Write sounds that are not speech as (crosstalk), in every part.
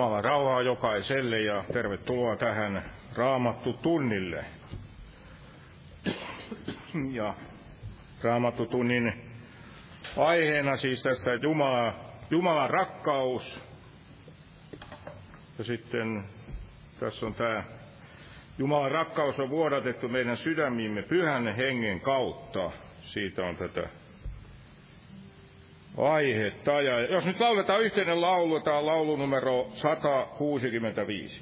Jumala rauhaa jokaiselle ja tervetuloa tähän Raamattu tunnille. Ja Raamattu tunnin aiheena siis tästä Jumala, Jumalan rakkaus. Ja sitten tässä on tämä Jumalan rakkaus on vuodatettu meidän sydämiimme pyhän hengen kautta. Siitä on tätä aihetta. Ja jos nyt lauletaan yhteinen laulu, tämä on laulu numero 165.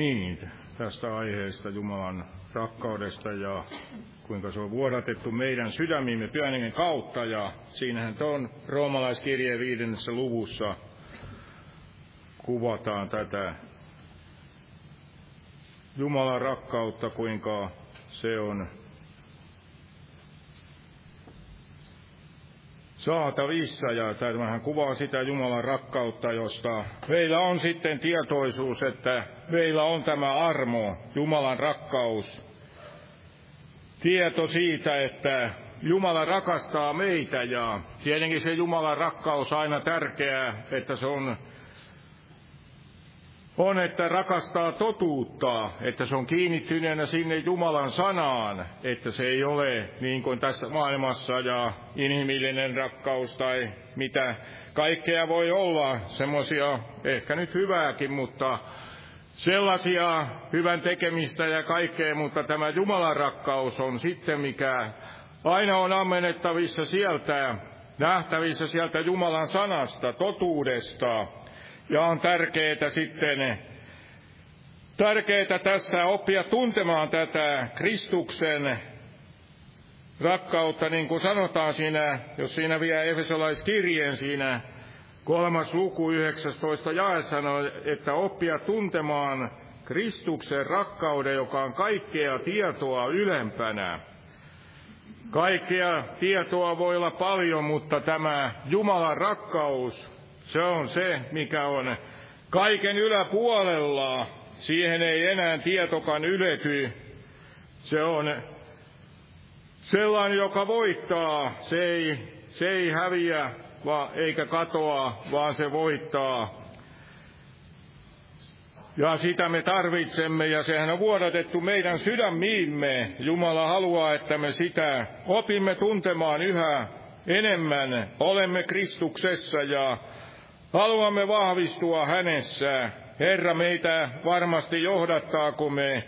Niin, tästä aiheesta Jumalan rakkaudesta ja kuinka se on vuodatettu meidän sydämimme pyhän kautta. Ja siinähän on roomalaiskirje viidennessä luvussa kuvataan tätä Jumalan rakkautta, kuinka se on saatavissa, ja tämähän kuvaa sitä Jumalan rakkautta, josta meillä on sitten tietoisuus, että meillä on tämä armo, Jumalan rakkaus, tieto siitä, että Jumala rakastaa meitä, ja tietenkin se Jumalan rakkaus aina tärkeää, että se on on, että rakastaa totuutta, että se on kiinnittyneenä sinne Jumalan sanaan, että se ei ole niin kuin tässä maailmassa ja inhimillinen rakkaus tai mitä kaikkea voi olla, semmoisia ehkä nyt hyvääkin, mutta sellaisia hyvän tekemistä ja kaikkea, mutta tämä Jumalan rakkaus on sitten mikä aina on ammennettavissa sieltä, nähtävissä sieltä Jumalan sanasta, totuudesta, ja on tärkeää sitten, tärkeää tässä oppia tuntemaan tätä Kristuksen rakkautta, niin kuin sanotaan siinä, jos siinä vie Efesolaiskirjeen siinä kolmas luku 19 jae sanoo, että oppia tuntemaan Kristuksen rakkauden, joka on kaikkea tietoa ylempänä. Kaikkea tietoa voi olla paljon, mutta tämä Jumalan rakkaus, se on se, mikä on kaiken yläpuolella. siihen ei enää tietokan ylety. Se on sellainen, joka voittaa, se ei, se ei häviä va, eikä katoa, vaan se voittaa. Ja sitä me tarvitsemme, ja sehän on vuodatettu meidän sydämiimme. Jumala haluaa, että me sitä opimme tuntemaan yhä enemmän. Olemme Kristuksessa ja haluamme vahvistua hänessä. Herra meitä varmasti johdattaa, kun me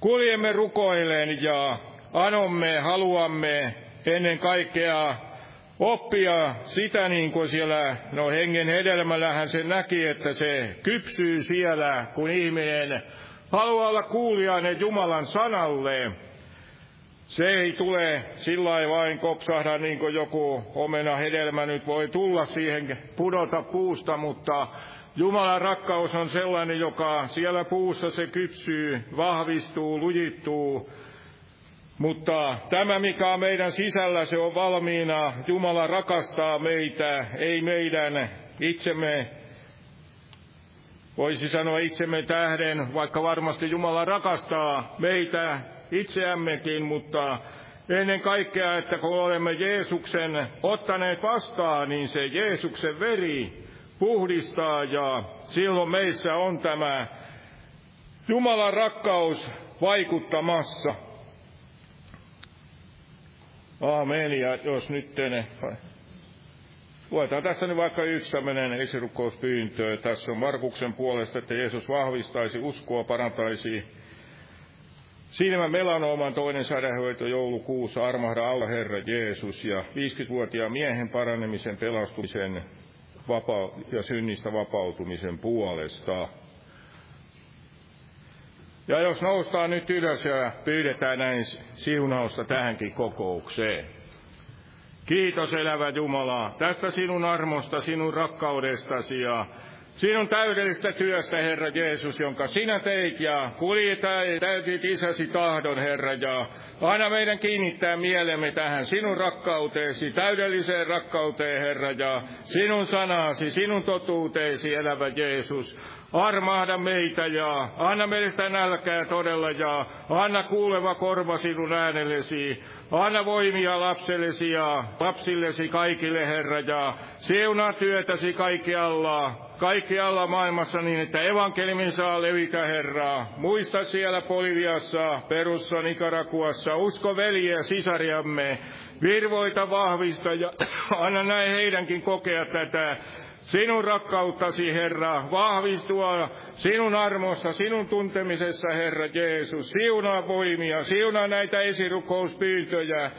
kuljemme rukoilleen ja anomme, haluamme ennen kaikkea oppia sitä niin kuin siellä, no hengen hedelmällähän se näki, että se kypsyy siellä, kun ihminen haluaa olla kuulijainen Jumalan sanalle. Se ei tule sillä vain kopsahda niin kuin joku omena hedelmä nyt voi tulla siihen, pudota puusta, mutta Jumalan rakkaus on sellainen, joka siellä puussa se kypsyy, vahvistuu, lujittuu, mutta tämä, mikä on meidän sisällä, se on valmiina. Jumala rakastaa meitä, ei meidän itsemme, voisi sanoa itsemme tähden, vaikka varmasti Jumala rakastaa meitä itseämmekin, mutta ennen kaikkea, että kun olemme Jeesuksen ottaneet vastaan, niin se Jeesuksen veri puhdistaa ja silloin meissä on tämä Jumalan rakkaus vaikuttamassa. Aamen. Ja jos nyt Luetaan tässä nyt vaikka yksi tämmöinen esirukouspyyntö. Tässä on Markuksen puolesta, että Jeesus vahvistaisi uskoa, parantaisi silmä melanooman toinen sadehoito joulukuussa, armahda alla Herra Jeesus ja 50-vuotiaan miehen paranemisen, pelastumisen vapa- ja synnistä vapautumisen puolesta. Ja jos noustaan nyt ylös ja pyydetään näin siunausta tähänkin kokoukseen. Kiitos elävä Jumala tästä sinun armosta, sinun rakkaudestasi ja sinun täydellistä työstä, Herra Jeesus, jonka sinä teit ja kuljetaan täytit isäsi tahdon, Herra, ja aina meidän kiinnittää mielemme tähän sinun rakkauteesi, täydelliseen rakkauteen, Herra, ja sinun sanasi, sinun totuuteesi, elävä Jeesus. Armahda meitä ja anna meille sitä nälkää todella ja anna kuuleva korva sinun äänellesi. Anna voimia lapsellesi ja lapsillesi kaikille, Herra, ja siunaa työtäsi kaikkialla, kaikkialla maailmassa niin, että evankelimin saa levitä, Herra. Muista siellä Poliviassa, Perussa, Nikarakuassa, usko veljiä sisariamme, virvoita vahvista ja (coughs) anna näin heidänkin kokea tätä sinun rakkauttasi, Herra, vahvistua sinun armossa, sinun tuntemisessa, Herra Jeesus. Siunaa voimia, siunaa näitä esirukouspyyntöjä.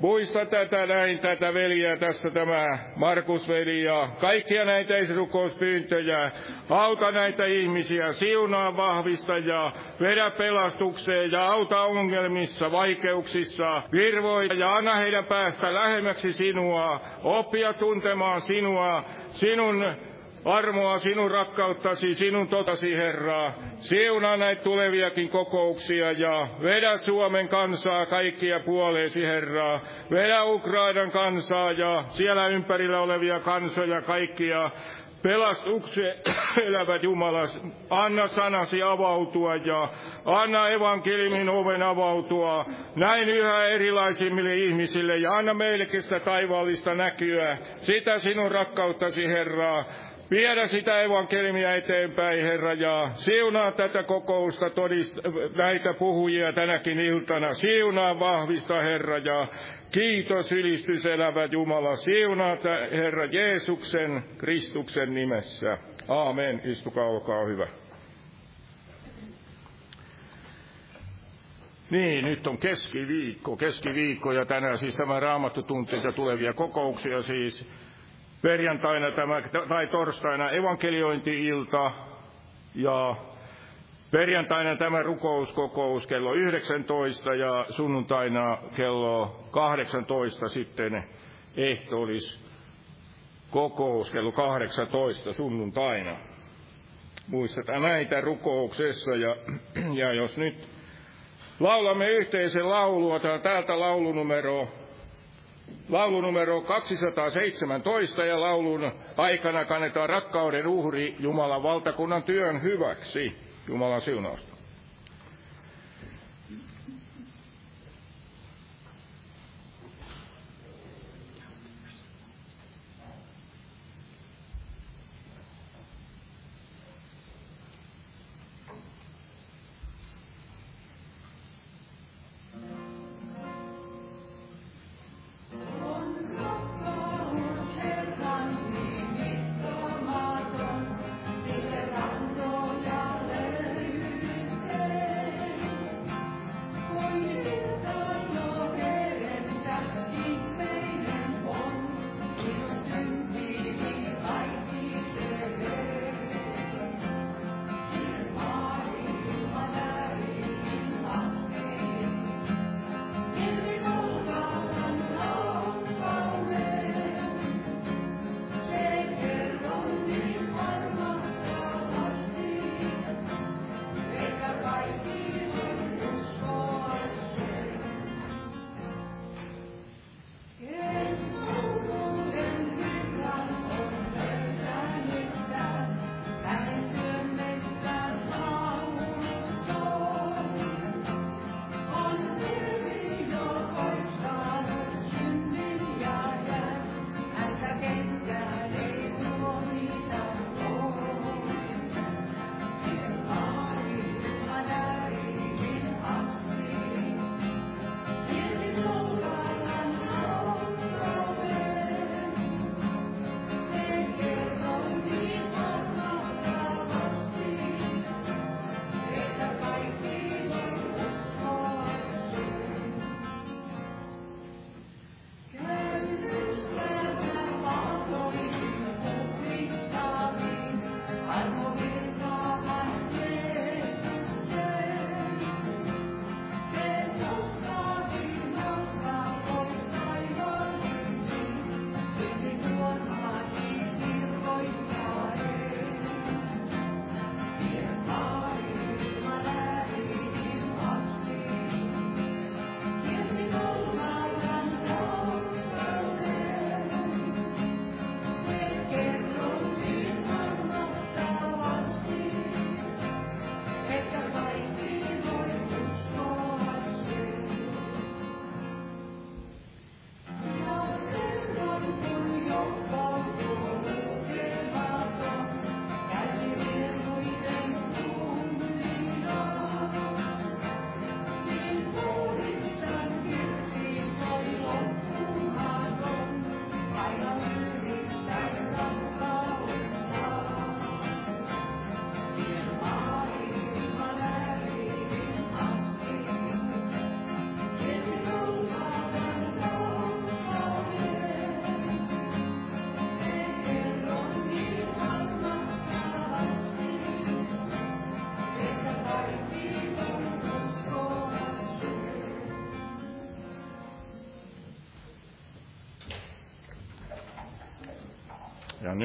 Muista tätä näin, tätä veliä tässä tämä Markus veli ja kaikkia näitä esirukouspyyntöjä. Auta näitä ihmisiä, siunaa vahvista ja vedä pelastukseen ja auta ongelmissa, vaikeuksissa, virvoita ja anna heidän päästä lähemmäksi sinua, oppia tuntemaan sinua, sinun armoa, sinun rakkauttasi, sinun totasi, Herra. Siunaa näitä tuleviakin kokouksia ja vedä Suomen kansaa kaikkia puoleesi, Herra. Vedä Ukrainan kansaa ja siellä ympärillä olevia kansoja kaikkia pelastuksen (coughs) elävä Jumala, anna sanasi avautua ja anna evankeliumin oven avautua näin yhä erilaisimmille ihmisille ja anna meillekin sitä taivaallista näkyä, sitä sinun rakkauttasi Herra, viedä sitä evankeliumia eteenpäin, Herra, ja siunaa tätä kokousta, todist- näitä puhujia tänäkin iltana. Siunaa vahvista, Herra, ja Kiitos ylistys elävä Jumala, siunaata Herra Jeesuksen, Kristuksen nimessä. Aamen. Istukaa, olkaa hyvä. Niin, nyt on keskiviikko, keskiviikko ja tänään siis tämä raamattotunteita tulevia kokouksia siis. Perjantaina tämä, tai torstaina evankeliointi-ilta ja Perjantaina tämä rukouskokous kello 19 ja sunnuntaina kello 18 sitten ehtoolis kokous kello 18 sunnuntaina. Muistetaan näitä rukouksessa ja, ja jos nyt laulamme yhteisen laulua, täältä laulunumero laulunumero 217 ja laulun aikana kannetaan rakkauden uhri Jumalan valtakunnan työn hyväksi. Jumalan siunausta.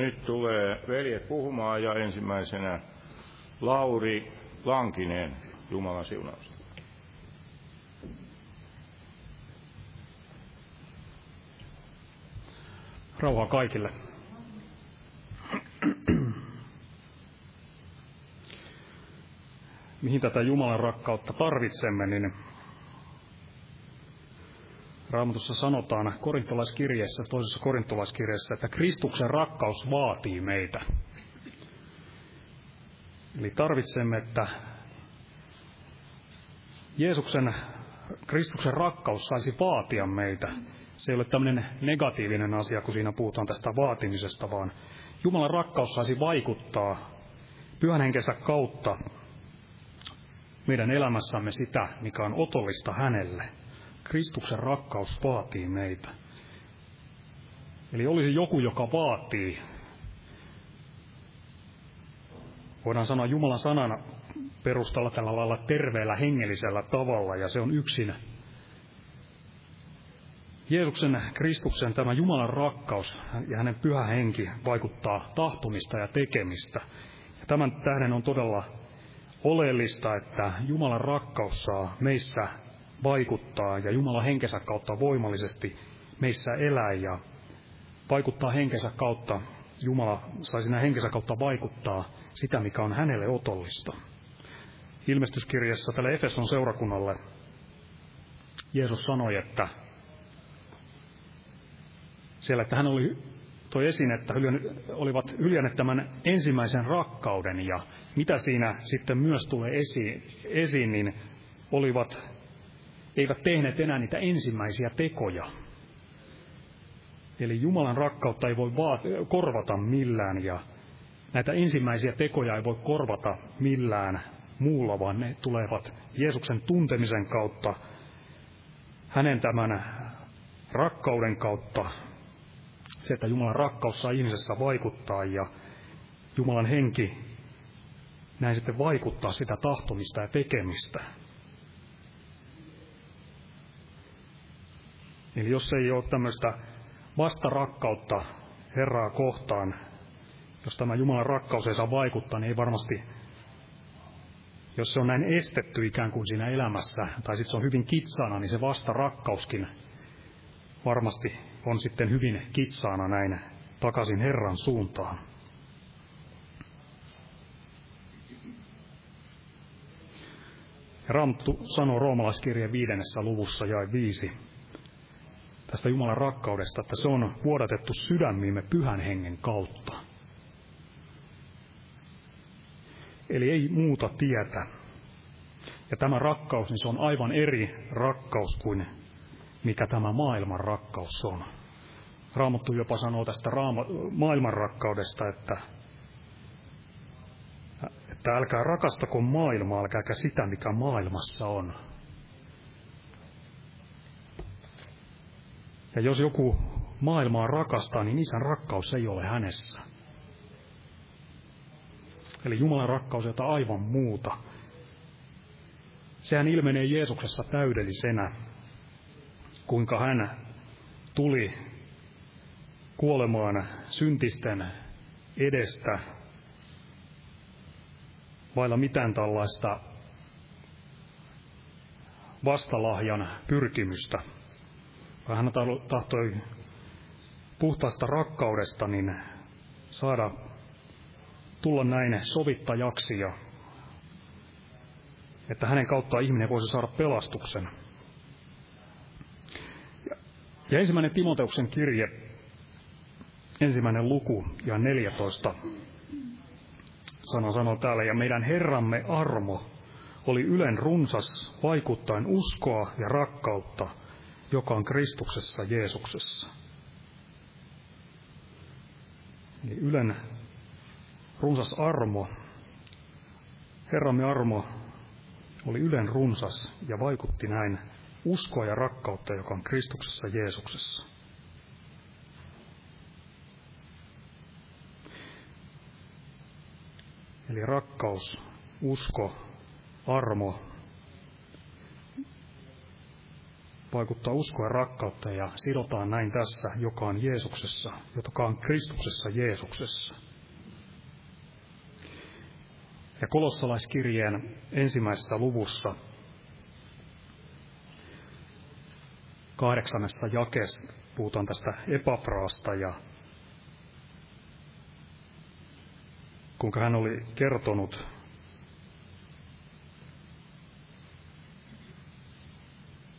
Nyt tulee veljet puhumaan ja ensimmäisenä Lauri Lankinen, Jumalan siunausta. Rauhaa kaikille. Mihin tätä Jumalan rakkautta tarvitsemme, niin Raamatussa sanotaan korintolaiskirjeessä, toisessa korintolaiskirjeessä, että Kristuksen rakkaus vaatii meitä. Eli tarvitsemme, että Jeesuksen, Kristuksen rakkaus saisi vaatia meitä. Se ei ole tämmöinen negatiivinen asia, kun siinä puhutaan tästä vaatimisesta, vaan Jumalan rakkaus saisi vaikuttaa pyhän henkensä kautta meidän elämässämme sitä, mikä on otollista hänelle – Kristuksen rakkaus vaatii meitä. Eli olisi joku, joka vaatii, voidaan sanoa Jumalan sanana perustalla tällä lailla terveellä hengellisellä tavalla, ja se on yksin Jeesuksen, Kristuksen tämä Jumalan rakkaus ja hänen pyhä henki vaikuttaa tahtomista ja tekemistä. Ja tämän tähden on todella oleellista, että Jumalan rakkaus saa meissä vaikuttaa ja Jumala henkensä kautta voimallisesti meissä elää ja vaikuttaa henkensä kautta, Jumala saisi sinä henkensä kautta vaikuttaa sitä, mikä on hänelle otollista. ilmestyskirjassa tälle Efeson seurakunnalle Jeesus sanoi, että siellä, että hän oli, toi esiin, että olivat hyljänneet tämän ensimmäisen rakkauden ja mitä siinä sitten myös tulee esiin, esiin niin olivat, eivät tehneet enää niitä ensimmäisiä tekoja. Eli Jumalan rakkautta ei voi vaat, korvata millään ja näitä ensimmäisiä tekoja ei voi korvata millään muulla, vaan ne tulevat Jeesuksen tuntemisen kautta, hänen tämän rakkauden kautta, se, että Jumalan rakkaus saa ihmisessä vaikuttaa ja Jumalan henki näin sitten vaikuttaa sitä tahtomista ja tekemistä. Eli jos ei ole tämmöistä vastarakkautta Herraa kohtaan, jos tämä Jumalan rakkaus ei saa vaikuttaa, niin ei varmasti, jos se on näin estetty ikään kuin siinä elämässä, tai sitten se on hyvin kitsana, niin se vastarakkauskin varmasti on sitten hyvin kitsaana näin takaisin Herran suuntaan. Ramttu sanoo roomalaiskirjeen viidennessä luvussa jae viisi tästä Jumalan rakkaudesta, että se on vuodatettu sydämiimme pyhän hengen kautta. Eli ei muuta tietä. Ja tämä rakkaus, niin se on aivan eri rakkaus kuin mikä tämä maailman rakkaus on. Raamattu jopa sanoo tästä raama, maailman rakkaudesta, että, että älkää rakastako maailmaa, älkääkä sitä, mikä maailmassa on. Ja jos joku maailmaa rakastaa, niin isän rakkaus ei ole hänessä. Eli Jumalan rakkaus on jotain aivan muuta. Sehän ilmenee Jeesuksessa täydellisenä, kuinka hän tuli kuolemaan syntisten edestä vailla mitään tällaista vastalahjan pyrkimystä. Hän tahtoi puhtaasta rakkaudesta niin saada tulla näin sovittajaksi ja että hänen kautta ihminen voisi saada pelastuksen. Ja ensimmäinen Timoteuksen kirje, ensimmäinen luku ja 14 sana sanoo täällä, ja meidän Herramme armo oli ylen runsas vaikuttaen uskoa ja rakkautta, joka on Kristuksessa Jeesuksessa. Eli ylen runsas armo, Herramme armo oli ylen runsas ja vaikutti näin uskoa ja rakkautta, joka on Kristuksessa Jeesuksessa. Eli rakkaus, usko, armo vaikuttaa uskoa ja rakkautta ja sidotaan näin tässä, joka on Jeesuksessa, joka on Kristuksessa Jeesuksessa. Ja kolossalaiskirjeen ensimmäisessä luvussa kahdeksannessa jakessa puhutaan tästä epafraasta ja kuinka hän oli kertonut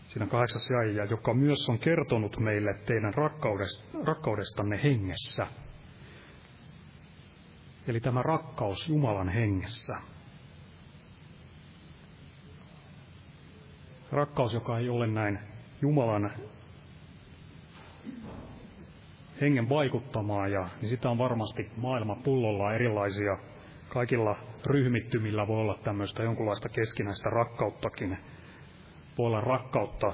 siinä kahdeksas jaija, joka myös on kertonut meille teidän rakkaudestanne hengessä. Eli tämä rakkaus Jumalan hengessä. Rakkaus, joka ei ole näin Jumalan hengen vaikuttamaa, ja niin sitä on varmasti maailma pullolla erilaisia. Kaikilla ryhmittymillä voi olla tämmöistä jonkunlaista keskinäistä rakkauttakin. Voi olla rakkautta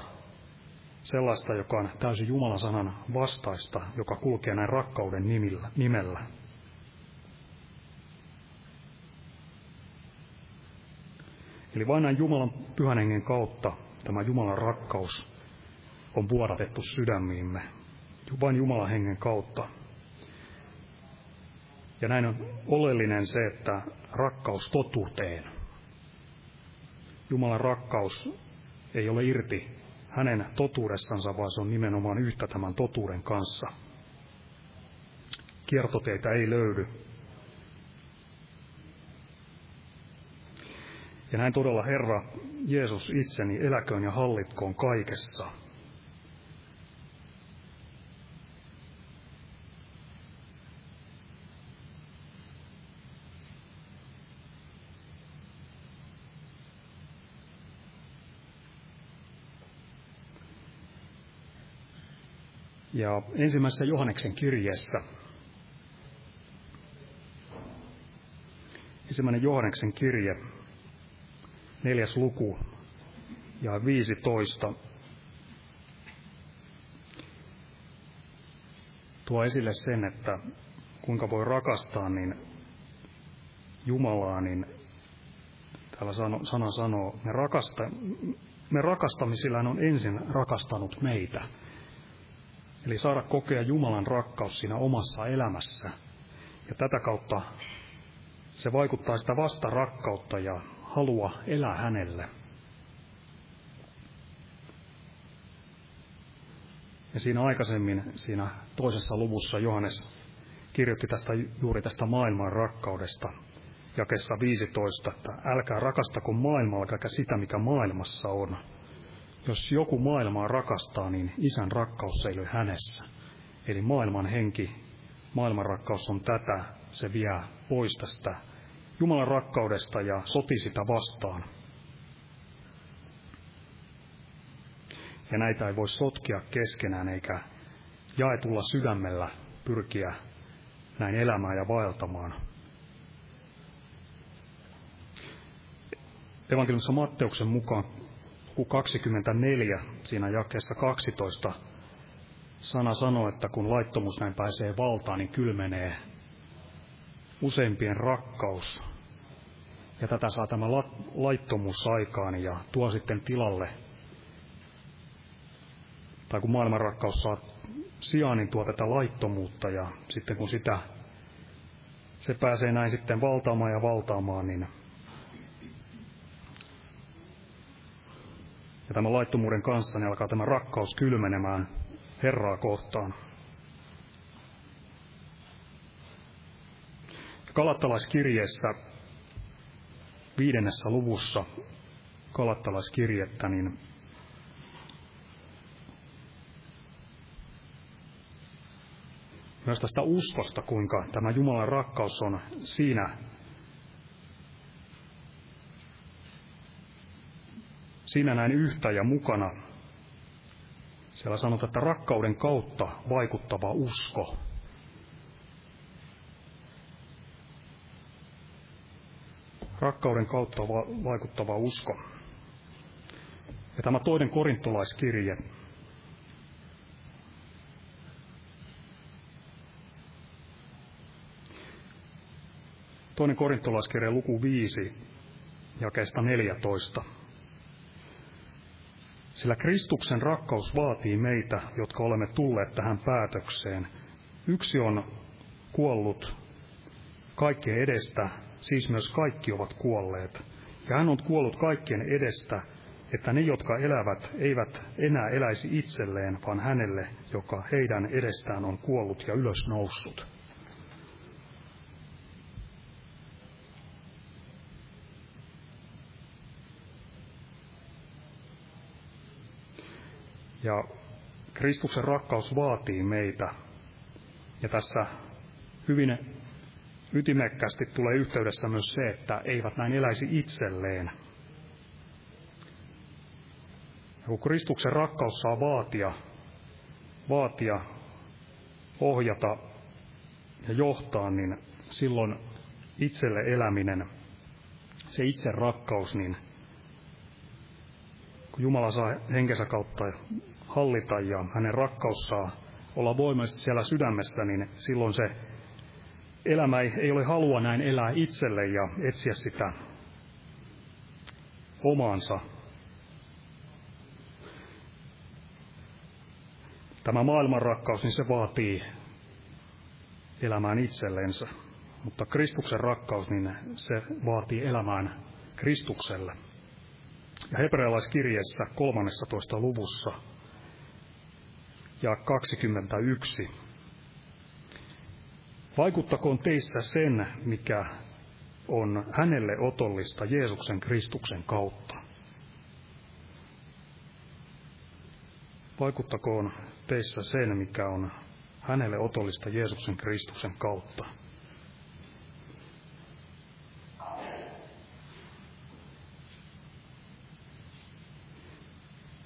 sellaista, joka on täysin Jumalan sanan vastaista, joka kulkee näin rakkauden nimillä, nimellä. Eli vain näin Jumalan pyhän hengen kautta tämä Jumalan rakkaus on vuodatettu sydämiimme. Vain Jumalan hengen kautta. Ja näin on oleellinen se, että rakkaus totuuteen. Jumalan rakkaus ei ole irti hänen totuudessansa, vaan se on nimenomaan yhtä tämän totuuden kanssa. Kiertoteitä ei löydy. Ja näin todella Herra Jeesus itseni eläköön ja hallitkoon kaikessa. Ja ensimmäisessä Johanneksen kirjeessä, ensimmäinen Johanneksen kirje, neljäs luku ja 15, tuo esille sen, että kuinka voi rakastaa niin Jumalaa, niin täällä sana sanoo, me, rakasta, me rakastamisilla on ensin rakastanut meitä. Eli saada kokea Jumalan rakkaus siinä omassa elämässä. Ja tätä kautta se vaikuttaa sitä vasta rakkautta ja halua elää hänelle. Ja siinä aikaisemmin, siinä toisessa luvussa Johannes kirjoitti tästä, juuri tästä maailman rakkaudesta, jakessa 15, että älkää rakastako maailmaa, älkää sitä, mikä maailmassa on. Jos joku maailmaa rakastaa, niin isän rakkaus ole hänessä. Eli maailman henki, maailman rakkaus on tätä, se vie pois tästä Jumalan rakkaudesta ja soti sitä vastaan. Ja näitä ei voi sotkea keskenään eikä jaetulla sydämellä pyrkiä näin elämään ja vaeltamaan. Evankeliumissa Matteuksen mukaan 24, siinä jakeessa 12, sana sanoo, että kun laittomuus näin pääsee valtaan, niin kylmenee useimpien rakkaus. Ja tätä saa tämä laittomuus aikaan ja tuo sitten tilalle, tai kun maailman rakkaus saa sijaan, niin tuo tätä laittomuutta ja sitten kun sitä, se pääsee näin sitten valtaamaan ja valtaamaan, niin tämän laittomuuden kanssa niin alkaa tämä rakkaus kylmenemään Herraa kohtaan. Kalattalaiskirjeessä viidennessä luvussa kalattalaiskirjettä, niin myös tästä uskosta, kuinka tämä Jumalan rakkaus on siinä siinä näin yhtä ja mukana. Siellä sanotaan, että rakkauden kautta vaikuttava usko. Rakkauden kautta va- vaikuttava usko. Ja tämä toinen korintolaiskirje, Toinen korintolaiskirja luku 5, jakeesta 14. Sillä Kristuksen rakkaus vaatii meitä, jotka olemme tulleet tähän päätökseen. Yksi on kuollut kaikkien edestä, siis myös kaikki ovat kuolleet. Ja hän on kuollut kaikkien edestä, että ne, jotka elävät, eivät enää eläisi itselleen, vaan hänelle, joka heidän edestään on kuollut ja ylösnoussut. Ja Kristuksen rakkaus vaatii meitä. Ja tässä hyvin ytimekkäästi tulee yhteydessä myös se, että eivät näin eläisi itselleen. Ja kun Kristuksen rakkaus saa vaatia, vaatia, ohjata ja johtaa, niin silloin itselle eläminen, se itse rakkaus, niin kun Jumala saa henkensä kautta hallita ja hänen rakkaus saa olla voimallisesti siellä sydämessä, niin silloin se elämä ei, ei ole halua näin elää itselle ja etsiä sitä omaansa. Tämä maailman rakkaus, niin se vaatii elämään itsellensä. Mutta Kristuksen rakkaus, niin se vaatii elämään Kristukselle. Ja hebrealaiskirjeessä 13. luvussa ja 21. Vaikuttakoon teissä sen, mikä on hänelle otollista Jeesuksen Kristuksen kautta. Vaikuttakoon teissä sen, mikä on hänelle otollista Jeesuksen Kristuksen kautta.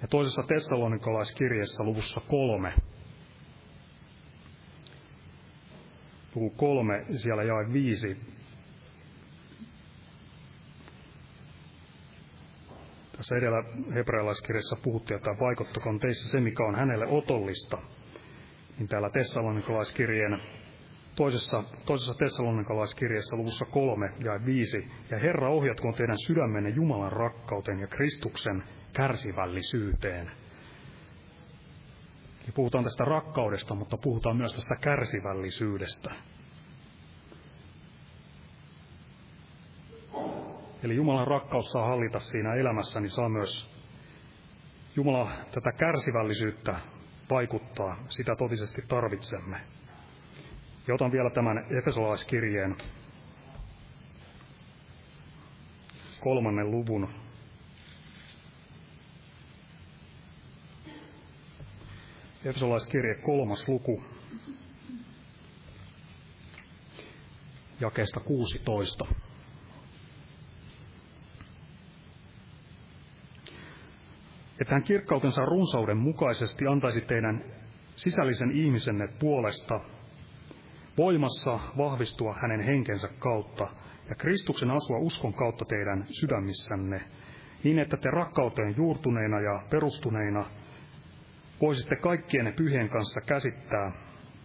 Toisessa tessalonikalaiskirjeessä luvussa kolme, luku kolme, siellä jae viisi, Tässä edellä hebrealaiskirjassa puhuttiin, että vaikuttakoon teissä se, mikä on hänelle otollista. Niin täällä Tessalonikalaiskirjeen toisessa, toisessa Tessalonikalaiskirjassa luvussa kolme ja viisi. Ja Herra ohjatkoon teidän sydämenne Jumalan rakkauteen ja Kristuksen kärsivällisyyteen. Eli puhutaan tästä rakkaudesta, mutta puhutaan myös tästä kärsivällisyydestä. Eli Jumalan rakkaus saa hallita siinä elämässä, niin saa myös Jumala tätä kärsivällisyyttä vaikuttaa. Sitä totisesti tarvitsemme. Ja otan vielä tämän Efesolaiskirjeen kolmannen luvun. Efesolaiskirje kolmas luku, jakeesta 16. että hän kirkkautensa runsauden mukaisesti antaisi teidän sisällisen ihmisenne puolesta voimassa vahvistua hänen henkensä kautta ja Kristuksen asua uskon kautta teidän sydämissänne, niin että te rakkauteen juurtuneina ja perustuneina voisitte kaikkien pyhien kanssa käsittää,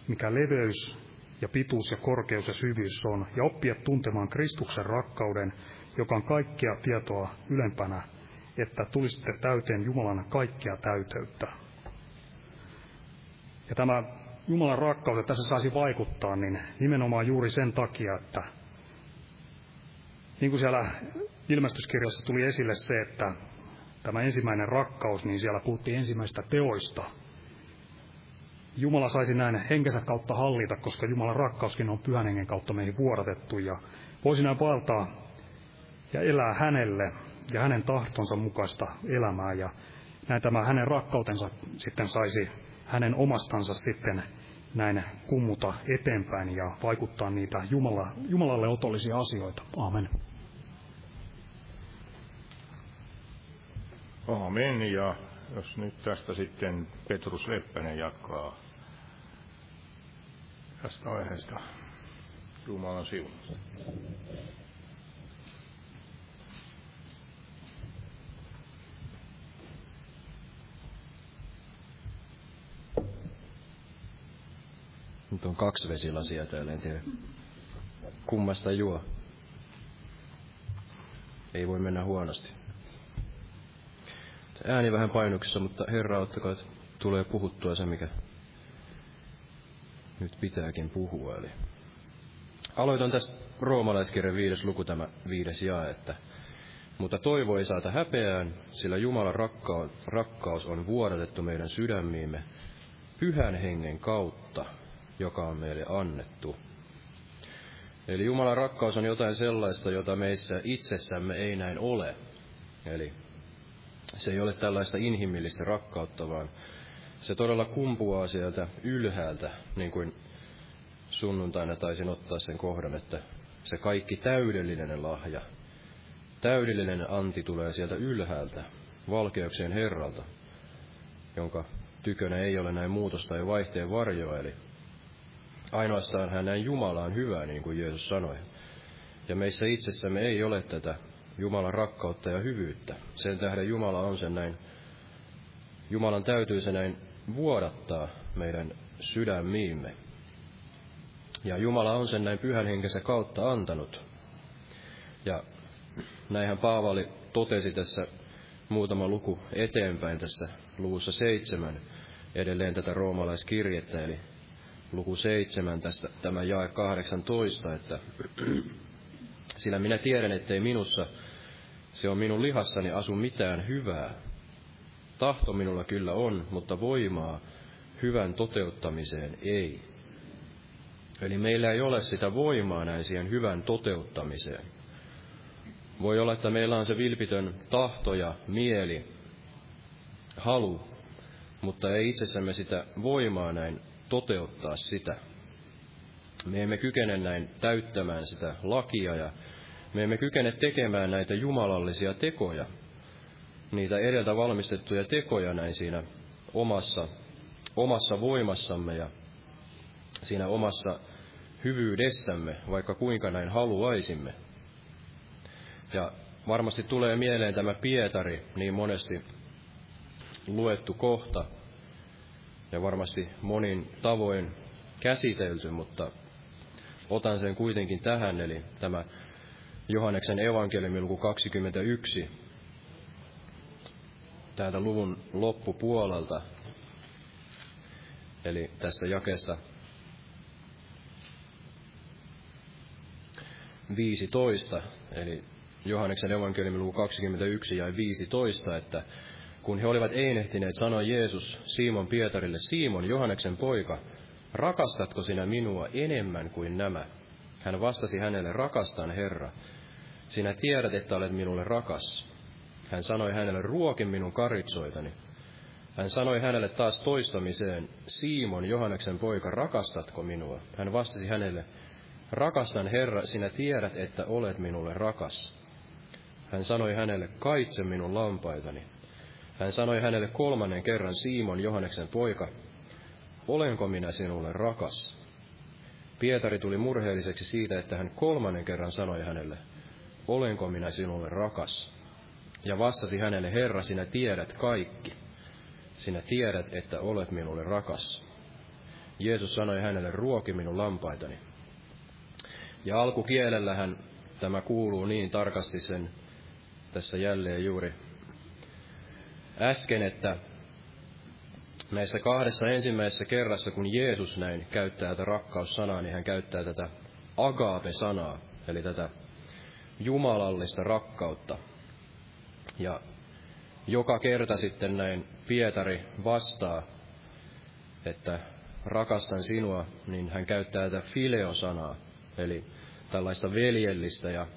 mikä leveys ja pituus ja korkeus ja syvyys on, ja oppia tuntemaan Kristuksen rakkauden, joka on kaikkea tietoa ylempänä että tulisitte täyteen Jumalan kaikkea täyteyttä. Ja tämä Jumalan rakkaus, että tässä saisi vaikuttaa, niin nimenomaan juuri sen takia, että niin kuin siellä ilmestyskirjassa tuli esille se, että tämä ensimmäinen rakkaus, niin siellä puhuttiin ensimmäistä teoista. Jumala saisi näin henkensä kautta hallita, koska Jumalan rakkauskin on pyhän hengen kautta meihin vuodatettu ja voisi näin valtaa ja elää hänelle ja hänen tahtonsa mukaista elämää ja näin tämä hänen rakkautensa sitten saisi hänen omastansa sitten näin kummuta eteenpäin ja vaikuttaa niitä Jumala, Jumalalle otollisia asioita. Aamen. Aamen. Ja jos nyt tästä sitten Petrus Leppänen jatkaa tästä aiheesta Jumalan siunasta. Nyt on kaksi vesilasia täällä, en tiedä kummasta juo. Ei voi mennä huonosti. Ääni vähän painuksessa, mutta Herra, ottakaa, että tulee puhuttua se, mikä nyt pitääkin puhua. Eli aloitan tästä roomalaiskirjan viides luku, tämä viides jae, että mutta toivo ei saata häpeään, sillä Jumalan rakkaus, rakkaus on vuodatettu meidän sydämiimme pyhän hengen kautta, joka on meille annettu. Eli Jumalan rakkaus on jotain sellaista, jota meissä itsessämme ei näin ole. Eli se ei ole tällaista inhimillistä rakkautta, vaan se todella kumpuaa sieltä ylhäältä, niin kuin sunnuntaina taisin ottaa sen kohdan, että se kaikki täydellinen lahja, täydellinen anti tulee sieltä ylhäältä, valkeuksien Herralta, jonka tykönä ei ole näin muutosta ja vaihteen varjoa, eli Ainoastaan hän näin Jumala on hyvä, niin kuin Jeesus sanoi. Ja meissä itsessämme ei ole tätä Jumalan rakkautta ja hyvyyttä. Sen tähden Jumala on sen näin, Jumalan täytyy se näin vuodattaa meidän sydämiimme. Ja Jumala on sen näin pyhän henkensä kautta antanut. Ja näinhän Paavali totesi tässä muutama luku eteenpäin tässä luvussa seitsemän edelleen tätä roomalaiskirjettä, eli luku 7, tästä, tämä jae 18, että (clears throat) sillä minä tiedän, ettei minussa, se on minun lihassani asu mitään hyvää. Tahto minulla kyllä on, mutta voimaa hyvän toteuttamiseen ei. Eli meillä ei ole sitä voimaa näin siihen hyvän toteuttamiseen. Voi olla, että meillä on se vilpitön tahto ja mieli, halu, mutta ei itsessämme sitä voimaa näin toteuttaa sitä. Me emme kykene näin täyttämään sitä lakia ja me emme kykene tekemään näitä jumalallisia tekoja, niitä edeltä valmistettuja tekoja näin siinä omassa, omassa voimassamme ja siinä omassa hyvyydessämme, vaikka kuinka näin haluaisimme. Ja varmasti tulee mieleen tämä Pietari, niin monesti luettu kohta, ja varmasti monin tavoin käsitelty, mutta otan sen kuitenkin tähän, eli tämä Johanneksen evankeliumi luku 21, täältä luvun loppupuolelta, eli tästä jakesta 15, eli Johanneksen evankeliumi luku 21 ja 15, että kun he olivat einehtineet, sanoi Jeesus Simon Pietarille, Simon, Johanneksen poika, rakastatko sinä minua enemmän kuin nämä? Hän vastasi hänelle, rakastan Herra. Sinä tiedät, että olet minulle rakas. Hän sanoi hänelle, ruokin minun karitsoitani. Hän sanoi hänelle taas toistamiseen, Simon, Johanneksen poika, rakastatko minua? Hän vastasi hänelle, rakastan Herra, sinä tiedät, että olet minulle rakas. Hän sanoi hänelle, kaitse minun lampaitani. Hän sanoi hänelle kolmannen kerran, Simon, Johanneksen poika, olenko minä sinulle rakas? Pietari tuli murheelliseksi siitä, että hän kolmannen kerran sanoi hänelle, olenko minä sinulle rakas? Ja vastasi hänelle, Herra, sinä tiedät kaikki. Sinä tiedät, että olet minulle rakas. Jeesus sanoi hänelle, ruoki minun lampaitani. Ja alkukielellähän tämä kuuluu niin tarkasti sen tässä jälleen juuri äsken, että näissä kahdessa ensimmäisessä kerrassa, kun Jeesus näin käyttää tätä rakkaussanaa, niin hän käyttää tätä agape-sanaa, eli tätä jumalallista rakkautta. Ja joka kerta sitten näin Pietari vastaa, että rakastan sinua, niin hän käyttää tätä fileo-sanaa, eli tällaista veljellistä ja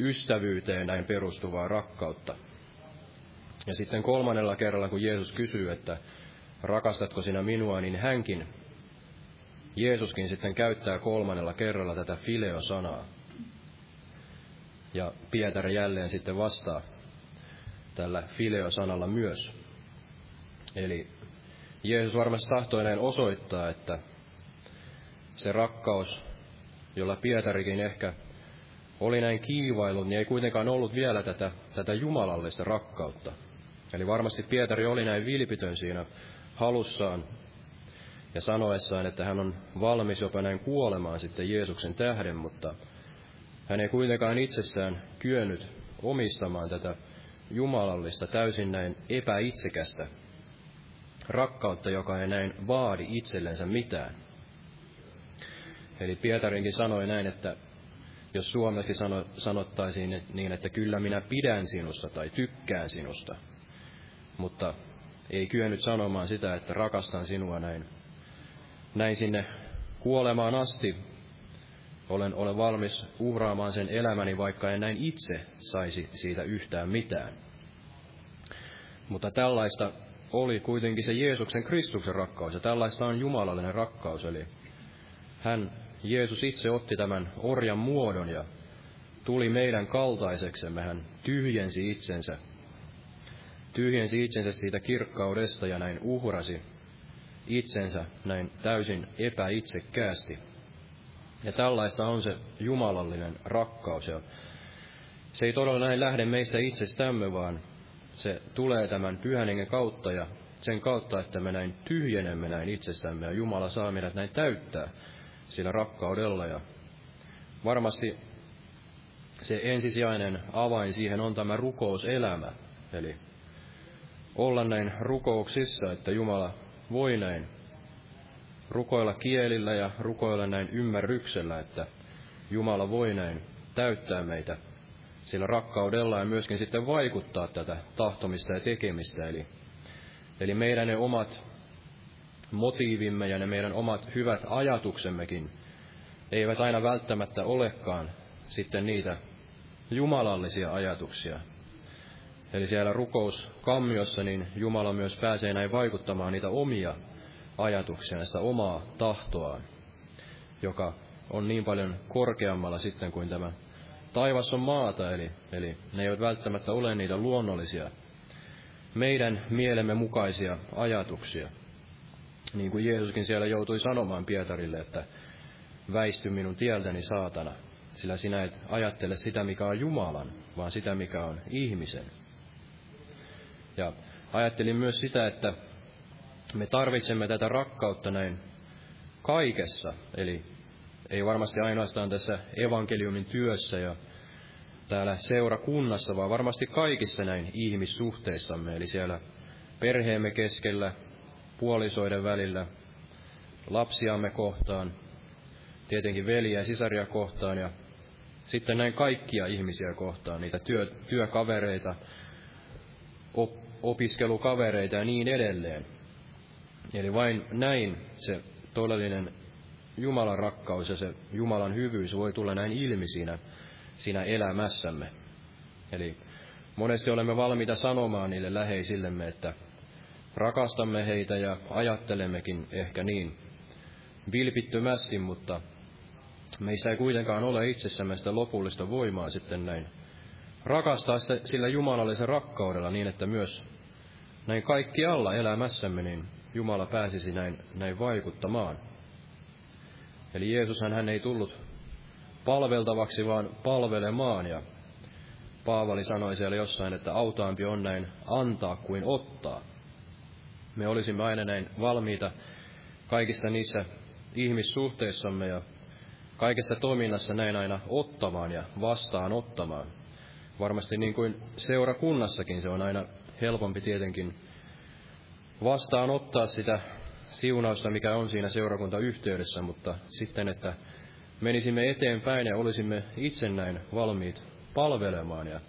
ystävyyteen näin perustuvaa rakkautta. Ja sitten kolmannella kerralla, kun Jeesus kysyy, että rakastatko sinä minua, niin hänkin, Jeesuskin sitten käyttää kolmannella kerralla tätä fileo-sanaa. Ja Pietari jälleen sitten vastaa tällä fileo-sanalla myös. Eli Jeesus varmasti tahtoi näin osoittaa, että se rakkaus, jolla Pietarikin ehkä oli näin kiivaillut, niin ei kuitenkaan ollut vielä tätä, tätä jumalallista rakkautta. Eli varmasti Pietari oli näin vilpitön siinä halussaan ja sanoessaan, että hän on valmis jopa näin kuolemaan sitten Jeesuksen tähden, mutta hän ei kuitenkaan itsessään kyennyt omistamaan tätä jumalallista, täysin näin epäitsekästä rakkautta, joka ei näin vaadi itsellensä mitään. Eli Pietarinkin sanoi näin, että jos suomeksi sano, sanottaisiin niin, että kyllä minä pidän sinusta tai tykkään sinusta, mutta ei kyennyt sanomaan sitä, että rakastan sinua näin, näin sinne kuolemaan asti. Olen, olen valmis uhraamaan sen elämäni, vaikka en näin itse saisi siitä yhtään mitään. Mutta tällaista oli kuitenkin se Jeesuksen Kristuksen rakkaus, ja tällaista on jumalallinen rakkaus, eli hän, Jeesus itse otti tämän orjan muodon ja tuli meidän kaltaiseksemme, hän tyhjensi itsensä tyhjensi itsensä siitä kirkkaudesta ja näin uhrasi itsensä näin täysin epäitsekkäästi. Ja tällaista on se jumalallinen rakkaus. Ja se ei todella näin lähde meistä itsestämme, vaan se tulee tämän pyhän hengen kautta ja sen kautta, että me näin tyhjenemme näin itsestämme ja Jumala saa meidät näin täyttää sillä rakkaudella. Ja varmasti se ensisijainen avain siihen on tämä rukouselämä, eli olla näin rukouksissa, että Jumala voi näin rukoilla kielillä ja rukoilla näin ymmärryksellä, että Jumala voi näin täyttää meitä sillä rakkaudella ja myöskin sitten vaikuttaa tätä tahtomista ja tekemistä. Eli, eli meidän ne omat motiivimme ja ne meidän omat hyvät ajatuksemmekin eivät aina välttämättä olekaan sitten niitä jumalallisia ajatuksia. Eli siellä rukouskammiossa niin Jumala myös pääsee näin vaikuttamaan niitä omia ajatuksia, sitä omaa tahtoaan, joka on niin paljon korkeammalla sitten kuin tämä taivas on maata, eli, eli ne eivät välttämättä ole niitä luonnollisia, meidän mielemme mukaisia ajatuksia. Niin kuin Jeesuskin siellä joutui sanomaan Pietarille, että väisty minun tieltäni saatana, sillä sinä et ajattele sitä, mikä on Jumalan, vaan sitä, mikä on ihmisen. Ja ajattelin myös sitä, että me tarvitsemme tätä rakkautta näin kaikessa, eli ei varmasti ainoastaan tässä evankeliumin työssä ja täällä seurakunnassa, vaan varmasti kaikissa näin ihmissuhteissamme, eli siellä perheemme keskellä, puolisoiden välillä, lapsiamme kohtaan, tietenkin veliä ja sisaria kohtaan ja sitten näin kaikkia ihmisiä kohtaan, niitä työ, työkavereita, op, opiskelukavereita ja niin edelleen. Eli vain näin se todellinen Jumalan rakkaus ja se Jumalan hyvyys voi tulla näin ilmi siinä, siinä elämässämme. Eli monesti olemme valmiita sanomaan niille läheisillemme, että rakastamme heitä ja ajattelemmekin ehkä niin vilpittömästi, mutta meissä ei kuitenkaan ole itsessämme sitä lopullista voimaa sitten näin rakastaa sitä sillä jumalallisen rakkaudella niin, että myös näin kaikki alla elämässämme, niin Jumala pääsisi näin, näin vaikuttamaan. Eli Jeesushan hän ei tullut palveltavaksi, vaan palvelemaan. Ja Paavali sanoi siellä jossain, että autaampi on näin antaa kuin ottaa. Me olisimme aina näin valmiita kaikissa niissä ihmissuhteissamme ja kaikessa toiminnassa näin aina ottamaan ja vastaanottamaan. Varmasti niin kuin seurakunnassakin se on aina helpompi tietenkin vastaanottaa sitä siunausta, mikä on siinä seurakuntayhteydessä, mutta sitten, että menisimme eteenpäin ja olisimme itse näin valmiit palvelemaan ja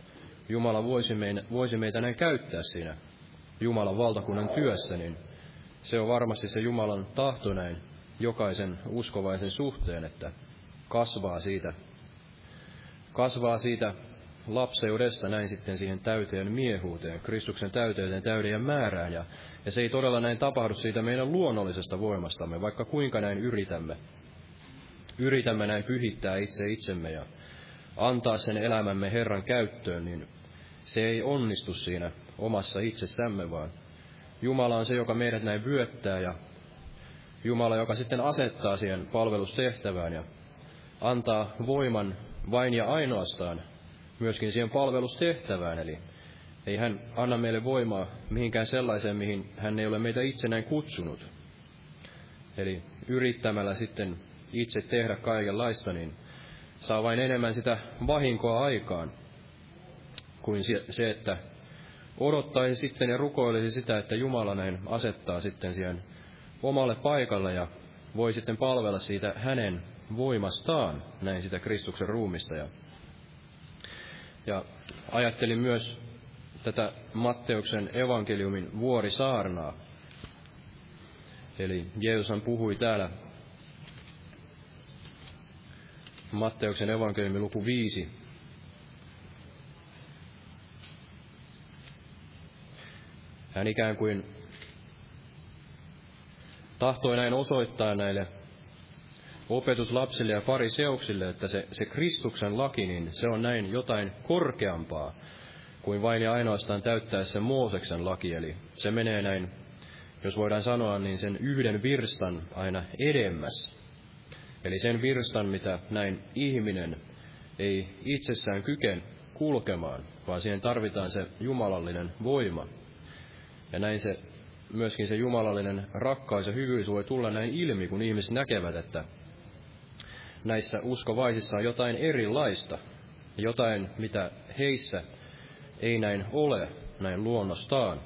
Jumala voisi, meitä, voisi meitä näin käyttää siinä Jumalan valtakunnan työssä, niin se on varmasti se Jumalan tahto näin jokaisen uskovaisen suhteen, että kasvaa siitä, kasvaa siitä lapseudesta näin sitten siihen täyteen miehuuteen, Kristuksen täyteyteen, täyden määrään. Ja, ja se ei todella näin tapahdu siitä meidän luonnollisesta voimastamme, vaikka kuinka näin yritämme. Yritämme näin pyhittää itse itsemme ja antaa sen elämämme Herran käyttöön, niin se ei onnistu siinä omassa itsessämme, vaan Jumala on se, joka meidät näin vyöttää ja Jumala, joka sitten asettaa siihen palvelustehtävään ja antaa voiman vain ja ainoastaan myöskin siihen palvelustehtävään. Eli ei hän anna meille voimaa mihinkään sellaiseen, mihin hän ei ole meitä itsenään kutsunut. Eli yrittämällä sitten itse tehdä kaikenlaista, niin saa vain enemmän sitä vahinkoa aikaan kuin se, että odottaisi sitten ja rukoilisi sitä, että Jumala näin asettaa sitten siihen omalle paikalle ja voi sitten palvella siitä hänen voimastaan, näin sitä Kristuksen ruumista. Ja, ja ajattelin myös tätä Matteuksen evankeliumin vuorisaarnaa. Eli Jeesushan puhui täällä Matteuksen evankeliumin luku 5. Hän ikään kuin tahtoi näin osoittaa näille opetuslapsille ja fariseuksille, että se, se Kristuksen laki, niin se on näin jotain korkeampaa kuin vain ja ainoastaan täyttää se Mooseksen laki. Eli se menee näin, jos voidaan sanoa, niin sen yhden virstan aina edemmäs. Eli sen virstan, mitä näin ihminen ei itsessään kyken kulkemaan, vaan siihen tarvitaan se jumalallinen voima. Ja näin se myöskin se jumalallinen rakkaus ja hyvyys voi tulla näin ilmi, kun ihmiset näkevät, että näissä uskovaisissa on jotain erilaista, jotain, mitä heissä ei näin ole, näin luonnostaan.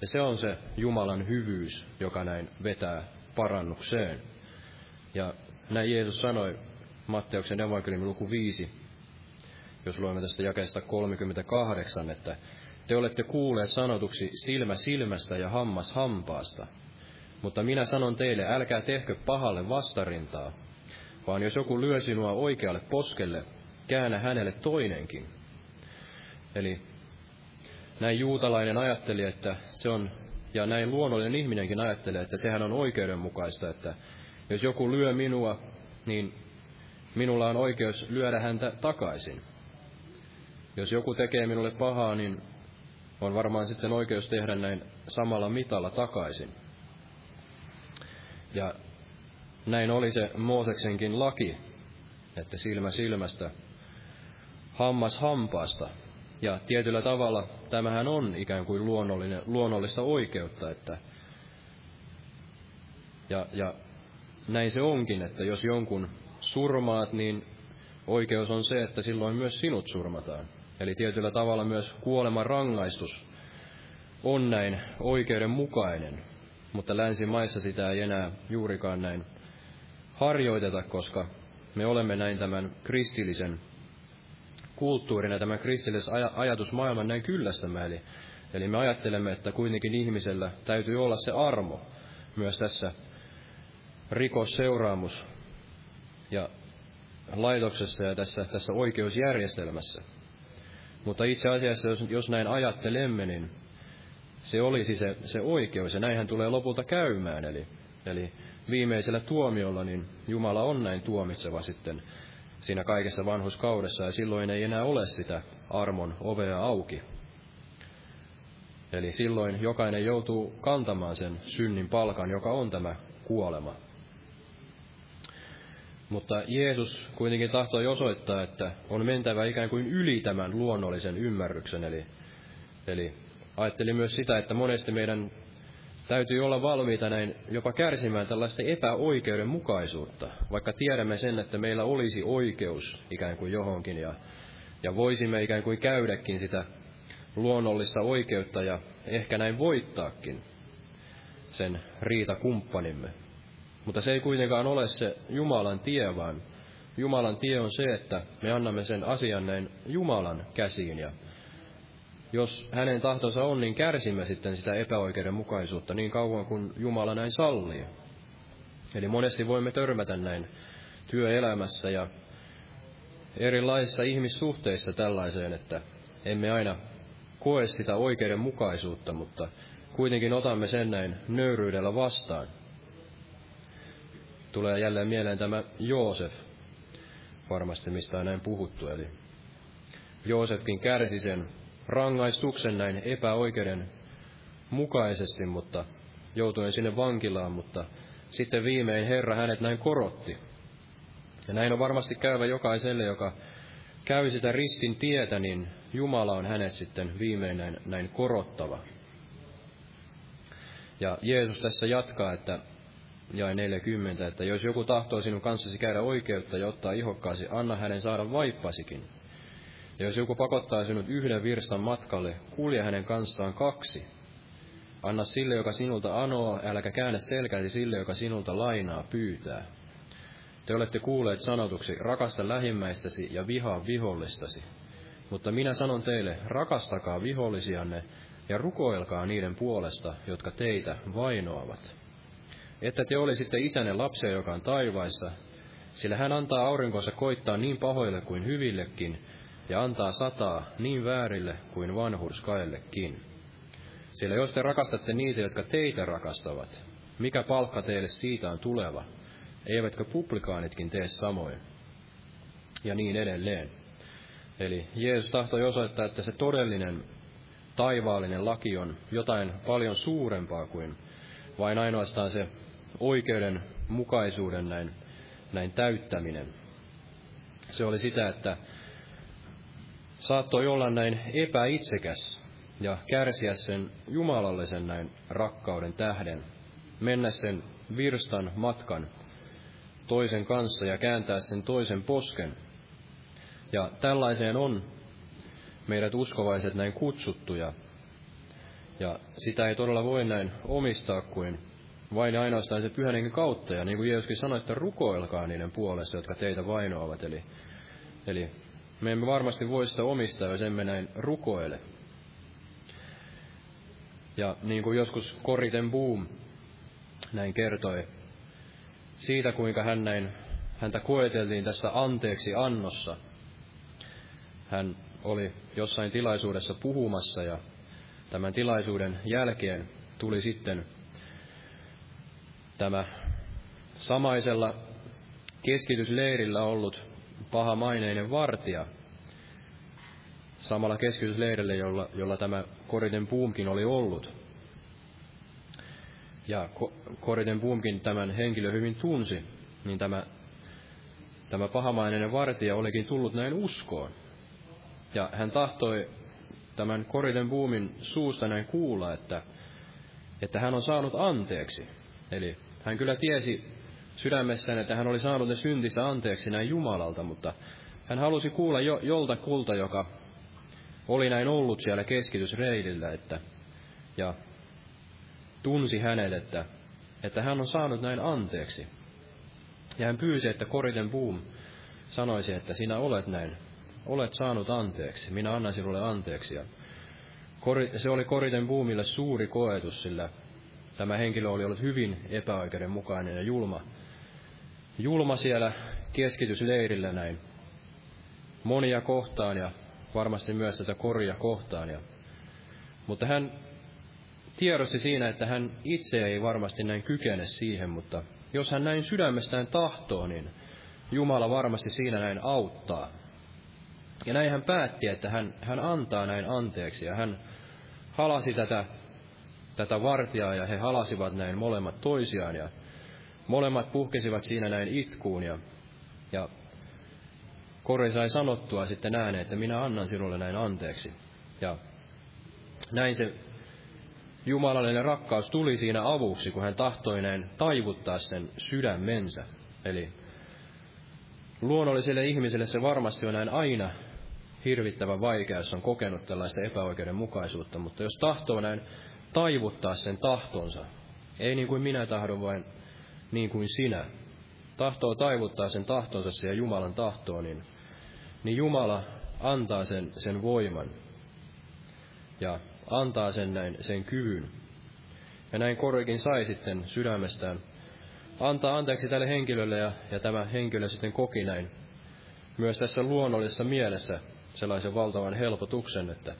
Ja se on se Jumalan hyvyys, joka näin vetää parannukseen. Ja näin Jeesus sanoi Matteuksen evankeliumin luku 5, jos luemme tästä jakeesta 38, että te olette kuulleet sanotuksi silmä silmästä ja hammas hampaasta. Mutta minä sanon teille, älkää tehkö pahalle vastarintaa, vaan jos joku lyö sinua oikealle poskelle, käännä hänelle toinenkin. Eli näin juutalainen ajatteli, että se on, ja näin luonnollinen ihminenkin ajattelee, että sehän on oikeudenmukaista, että jos joku lyö minua, niin minulla on oikeus lyödä häntä takaisin. Jos joku tekee minulle pahaa, niin on varmaan sitten oikeus tehdä näin samalla mitalla takaisin. Ja näin oli se Mooseksenkin laki, että silmä silmästä, hammas hampaasta. Ja tietyllä tavalla tämähän on ikään kuin luonnollinen, luonnollista oikeutta, että ja, ja näin se onkin, että jos jonkun surmaat, niin oikeus on se, että silloin myös sinut surmataan. Eli tietyllä tavalla myös kuoleman rangaistus on näin oikeudenmukainen, mutta länsimaissa sitä ei enää juurikaan näin harjoiteta, koska me olemme näin tämän kristillisen kulttuurin ja tämän kristillisen aj- ajatusmaailman näin kyllästämään. Eli, eli me ajattelemme, että kuitenkin ihmisellä täytyy olla se armo myös tässä rikosseuraamus ja laitoksessa ja tässä, tässä oikeusjärjestelmässä. Mutta itse asiassa, jos, jos näin ajattelemme, niin se olisi se, se oikeus, ja näinhän tulee lopulta käymään. Eli, eli viimeisellä tuomiolla, niin Jumala on näin tuomitseva sitten siinä kaikessa vanhuskaudessa, ja silloin ei enää ole sitä armon ovea auki. Eli silloin jokainen joutuu kantamaan sen synnin palkan, joka on tämä kuolema. Mutta Jeesus kuitenkin tahtoi osoittaa, että on mentävä ikään kuin yli tämän luonnollisen ymmärryksen. Eli, eli ajatteli myös sitä, että monesti meidän täytyy olla valmiita näin jopa kärsimään tällaista epäoikeudenmukaisuutta, vaikka tiedämme sen, että meillä olisi oikeus ikään kuin johonkin ja, ja voisimme ikään kuin käydäkin sitä luonnollista oikeutta ja ehkä näin voittaakin sen riitakumppanimme. Mutta se ei kuitenkaan ole se Jumalan tie, vaan Jumalan tie on se, että me annamme sen asian näin Jumalan käsiin. Ja jos hänen tahtonsa on, niin kärsimme sitten sitä epäoikeudenmukaisuutta niin kauan kuin Jumala näin sallii. Eli monesti voimme törmätä näin työelämässä ja erilaisissa ihmissuhteissa tällaiseen, että emme aina koe sitä oikeudenmukaisuutta, mutta kuitenkin otamme sen näin nöyryydellä vastaan tulee jälleen mieleen tämä Joosef, varmasti mistä on näin puhuttu. Eli Joosefkin kärsi sen rangaistuksen näin epäoikeuden mukaisesti, mutta joutuen sinne vankilaan, mutta sitten viimein Herra hänet näin korotti. Ja näin on varmasti käyvä jokaiselle, joka käy sitä ristin tietä, niin Jumala on hänet sitten viimein näin, näin korottava. Ja Jeesus tässä jatkaa, että jae 40, että jos joku tahtoo sinun kanssasi käydä oikeutta ja ottaa ihokkaasi, anna hänen saada vaippasikin. Ja jos joku pakottaa sinut yhden virstan matkalle, kulje hänen kanssaan kaksi. Anna sille, joka sinulta anoo, äläkä käännä selkäsi sille, joka sinulta lainaa pyytää. Te olette kuulleet sanotuksi, rakasta lähimmäistäsi ja vihaa vihollistasi. Mutta minä sanon teille, rakastakaa vihollisianne ja rukoilkaa niiden puolesta, jotka teitä vainoavat että te olisitte isänne lapsia, joka on taivaissa, sillä hän antaa aurinkonsa koittaa niin pahoille kuin hyvillekin, ja antaa sataa niin väärille kuin vanhurskaillekin. Sillä jos te rakastatte niitä, jotka teitä rakastavat, mikä palkka teille siitä on tuleva? Eivätkö publikaanitkin tee samoin? Ja niin edelleen. Eli Jeesus tahtoi osoittaa, että se todellinen taivaallinen laki on jotain paljon suurempaa kuin vain ainoastaan se oikeudenmukaisuuden näin, näin täyttäminen. Se oli sitä, että saattoi olla näin epäitsekäs ja kärsiä sen jumalallisen näin rakkauden tähden, mennä sen virstan matkan toisen kanssa ja kääntää sen toisen posken. Ja tällaiseen on meidät uskovaiset näin kutsuttuja. Ja sitä ei todella voi näin omistaa kuin vain ainoastaan se pyhän kautta. Ja niin kuin Jeesuskin sanoi, että rukoilkaa niiden puolesta, jotka teitä vainoavat. Eli, eli me emme varmasti voi sitä omistaa, jos emme näin rukoile. Ja niin kuin joskus Koriten Boom näin kertoi, siitä kuinka hän näin, häntä koeteltiin tässä anteeksi annossa. hän oli jossain tilaisuudessa puhumassa ja tämän tilaisuuden jälkeen tuli sitten tämä samaisella keskitysleirillä ollut pahamaineinen vartija, samalla keskitysleirille, jolla, jolla tämä Koriten puumkin oli ollut. Ja Koriten puumkin tämän henkilö hyvin tunsi, niin tämä, tämä pahamainen vartija olikin tullut näin uskoon. Ja hän tahtoi tämän Koriten puumin suusta näin kuulla, että, että hän on saanut anteeksi. Eli hän kyllä tiesi sydämessään, että hän oli saanut ne syntissä anteeksi näin Jumalalta, mutta hän halusi kuulla jo, jolta kulta, joka oli näin ollut siellä keskitysreidillä, että, ja tunsi hänet, että, että hän on saanut näin anteeksi. Ja hän pyysi, että Koriten Boom sanoisi, että sinä olet näin, olet saanut anteeksi, minä annan sinulle anteeksi. Ja se oli Koriten Boomille suuri koetus, sillä tämä henkilö oli ollut hyvin epäoikeudenmukainen ja julma. Julma siellä keskitysleirillä näin monia kohtaan ja varmasti myös tätä korja kohtaan. Ja, mutta hän tiedosti siinä, että hän itse ei varmasti näin kykene siihen, mutta jos hän näin sydämestään tahtoo, niin Jumala varmasti siinä näin auttaa. Ja näin hän päätti, että hän, hän antaa näin anteeksi, ja hän halasi tätä, tätä vartijaa, ja he halasivat näin molemmat toisiaan, ja molemmat puhkesivat siinä näin itkuun, ja, ja Kori sai sanottua sitten ääneen, että minä annan sinulle näin anteeksi. Ja näin se jumalallinen rakkaus tuli siinä avuksi, kun hän tahtoi näin taivuttaa sen sydämensä. Eli luonnolliselle ihmiselle se varmasti on näin aina hirvittävän vaikea, jos on kokenut tällaista epäoikeudenmukaisuutta, mutta jos tahtoo näin taivuttaa sen tahtonsa, ei niin kuin minä tahdon, vaan niin kuin sinä, tahtoo taivuttaa sen tahtonsa siihen Jumalan tahtoon, niin niin Jumala antaa sen, sen voiman ja antaa sen näin sen kyvyn. Ja näin Korikin sai sitten sydämestään antaa anteeksi tälle henkilölle ja, ja tämä henkilö sitten koki näin myös tässä luonnollisessa mielessä sellaisen valtavan helpotuksen, että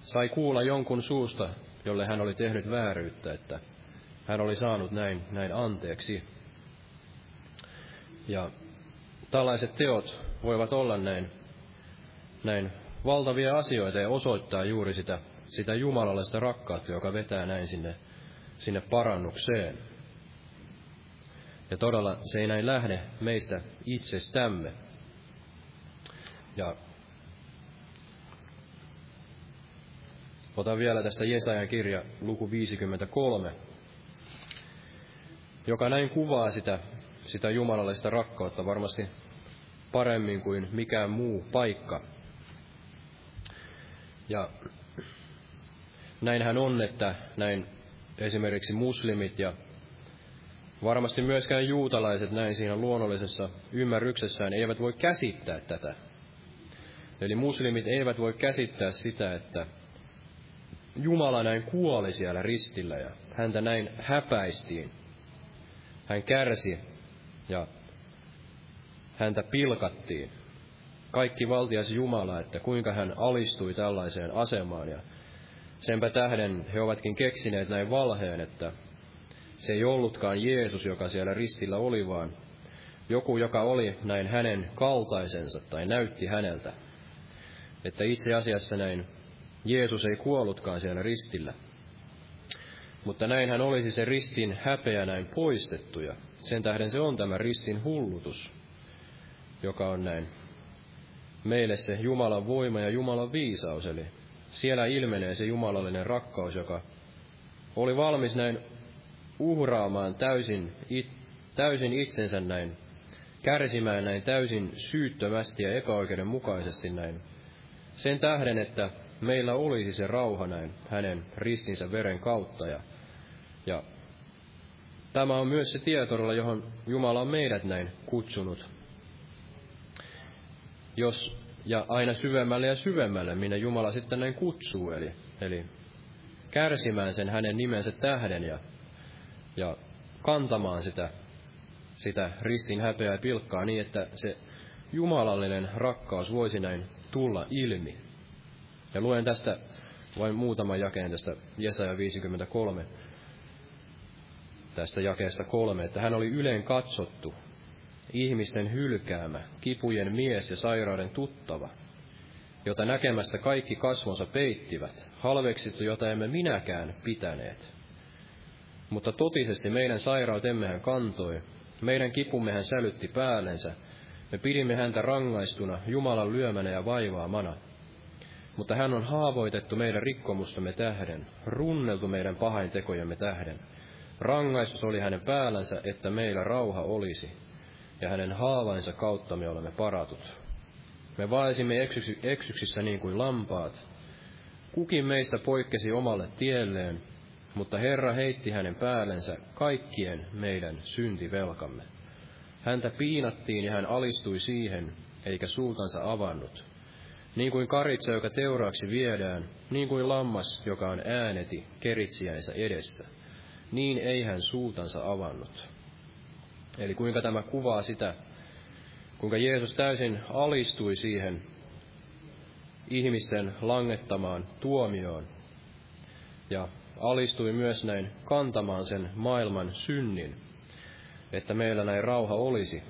sai kuulla jonkun suusta, jolle hän oli tehnyt vääryyttä, että hän oli saanut näin, näin anteeksi. Ja tällaiset teot voivat olla näin, näin valtavia asioita ja osoittaa juuri sitä, sitä jumalallista rakkautta, joka vetää näin sinne, sinne parannukseen. Ja todella se ei näin lähde meistä itsestämme. Ja otan vielä tästä Jesajan kirja luku 53, joka näin kuvaa sitä, sitä jumalallista rakkautta varmasti paremmin kuin mikään muu paikka. Ja näinhän on, että näin esimerkiksi muslimit ja varmasti myöskään juutalaiset näin siinä luonnollisessa ymmärryksessään eivät voi käsittää tätä. Eli muslimit eivät voi käsittää sitä, että Jumala näin kuoli siellä ristillä ja häntä näin häpäistiin. Hän kärsi ja häntä pilkattiin. Kaikki valtias Jumala, että kuinka hän alistui tällaiseen asemaan. Ja senpä tähden he ovatkin keksineet näin valheen, että se ei ollutkaan Jeesus, joka siellä ristillä oli, vaan joku, joka oli näin hänen kaltaisensa tai näytti häneltä. Että itse asiassa näin Jeesus ei kuollutkaan siellä ristillä. Mutta näin hän olisi se ristin häpeä näin poistettu ja sen tähden se on tämä ristin hullutus joka on näin meille se Jumalan voima ja Jumalan viisaus, eli siellä ilmenee se jumalallinen rakkaus, joka oli valmis näin uhraamaan täysin, it, täysin itsensä näin, kärsimään näin täysin syyttömästi ja epäoikeudenmukaisesti näin. Sen tähden, että meillä olisi se rauha näin hänen ristinsä veren kautta. Ja, ja tämä on myös se tietorolla, johon Jumala on meidät näin kutsunut jos, ja aina syvemmälle ja syvemmälle, minne Jumala sitten näin kutsuu, eli, eli kärsimään sen hänen nimensä tähden ja, ja kantamaan sitä, sitä ristin häpeää ja pilkkaa niin, että se jumalallinen rakkaus voisi näin tulla ilmi. Ja luen tästä vain muutaman jakeen tästä Jesaja 53, tästä jakeesta kolme, että hän oli yleen katsottu, ihmisten hylkäämä, kipujen mies ja sairauden tuttava, jota näkemästä kaikki kasvonsa peittivät, halveksittu, jota emme minäkään pitäneet. Mutta totisesti meidän sairautemme hän kantoi, meidän kipumme hän sälytti päällensä, me pidimme häntä rangaistuna, Jumalan lyömänä ja vaivaamana. Mutta hän on haavoitettu meidän rikkomustamme tähden, runneltu meidän pahaintekojemme tähden. Rangaistus oli hänen päällänsä, että meillä rauha olisi, ja hänen haavainsa kautta me olemme paratut. Me vaisimme eksyksi, eksyksissä niin kuin lampaat. Kukin meistä poikkesi omalle tielleen, mutta Herra heitti hänen päällensä kaikkien meidän syntivelkamme. Häntä piinattiin ja hän alistui siihen, eikä suutansa avannut. Niin kuin karitsa, joka teuraaksi viedään, niin kuin lammas, joka on ääneti keritsiänsä edessä, niin ei hän suutansa avannut. Eli kuinka tämä kuvaa sitä, kuinka Jeesus täysin alistui siihen ihmisten langettamaan tuomioon ja alistui myös näin kantamaan sen maailman synnin, että meillä näin rauha olisi.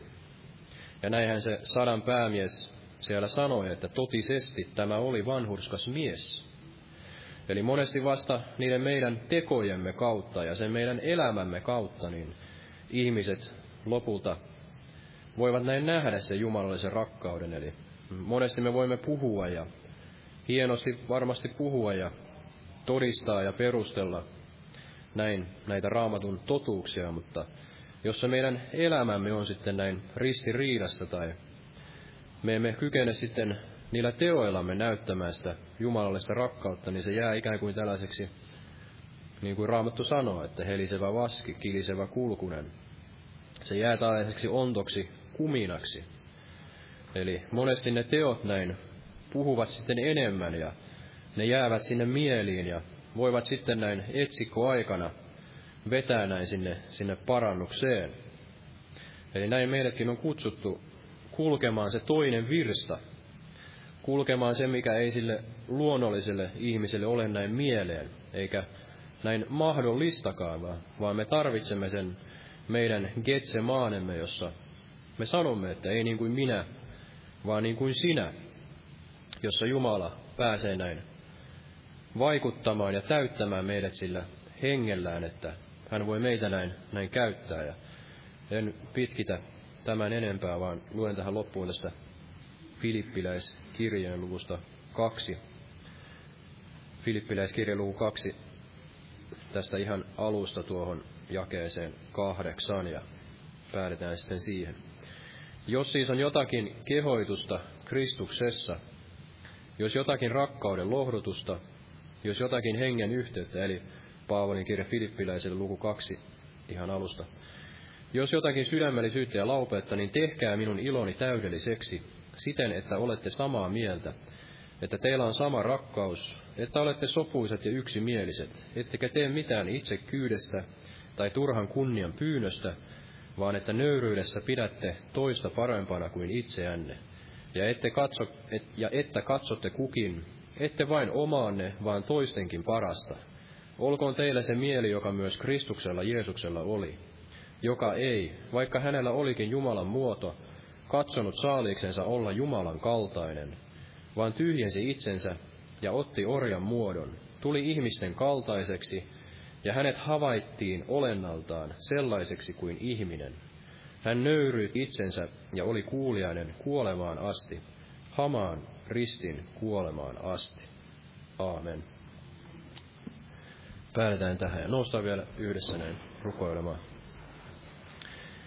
Ja näinhän se sadan päämies siellä sanoi, että totisesti tämä oli vanhurskas mies. Eli monesti vasta niiden meidän tekojemme kautta ja sen meidän elämämme kautta, niin ihmiset lopulta voivat näin nähdä sen jumalallisen rakkauden. Eli monesti me voimme puhua ja hienosti varmasti puhua ja todistaa ja perustella näin näitä raamatun totuuksia, mutta jos se meidän elämämme on sitten näin ristiriidassa tai me emme kykene sitten niillä teoillamme näyttämään sitä jumalallista rakkautta, niin se jää ikään kuin tällaiseksi, niin kuin Raamattu sanoo, että helisevä vaski, kilisevä kulkunen. Se jää tällaiseksi ontoksi kuminaksi. Eli monesti ne teot näin puhuvat sitten enemmän ja ne jäävät sinne mieliin ja voivat sitten näin etsikkoaikana vetää näin sinne, sinne parannukseen. Eli näin meidätkin on kutsuttu kulkemaan se toinen virsta, kulkemaan se, mikä ei sille luonnolliselle ihmiselle ole näin mieleen, eikä näin mahdollistakaan, vaan me tarvitsemme sen meidän Getsemaanemme, jossa me sanomme, että ei niin kuin minä, vaan niin kuin sinä, jossa Jumala pääsee näin vaikuttamaan ja täyttämään meidät sillä hengellään, että hän voi meitä näin, näin käyttää. Ja en pitkitä tämän enempää, vaan luen tähän loppuun tästä Filippiläiskirjeen luvusta kaksi. Filippiläiskirjeen luku kaksi tästä ihan alusta tuohon jakeeseen kahdeksan ja päädytään sitten siihen. Jos siis on jotakin kehoitusta Kristuksessa, jos jotakin rakkauden lohdutusta, jos jotakin hengen yhteyttä, eli Paavalin kirja Filippiläiselle luku kaksi ihan alusta. Jos jotakin sydämellisyyttä ja laupeutta, niin tehkää minun iloni täydelliseksi, siten, että olette samaa mieltä, että teillä on sama rakkaus, että olette sopuiset ja yksimieliset, ettekä tee mitään itse kyydestä tai turhan kunnian pyynnöstä, vaan että nöyryydessä pidätte toista parempana kuin itseänne, ja, ette katso, et, ja että katsotte kukin, ette vain omaanne, vaan toistenkin parasta. Olkoon teillä se mieli, joka myös Kristuksella Jeesuksella oli, joka ei, vaikka hänellä olikin Jumalan muoto, katsonut saaliiksensa olla Jumalan kaltainen, vaan tyhjensi itsensä ja otti orjan muodon, tuli ihmisten kaltaiseksi, ja hänet havaittiin olennaltaan sellaiseksi kuin ihminen. Hän nöyryi itsensä ja oli kuuliainen kuolemaan asti, hamaan ristin kuolemaan asti. Aamen. Päätetään tähän ja noustaan vielä yhdessä näin rukoilemaan.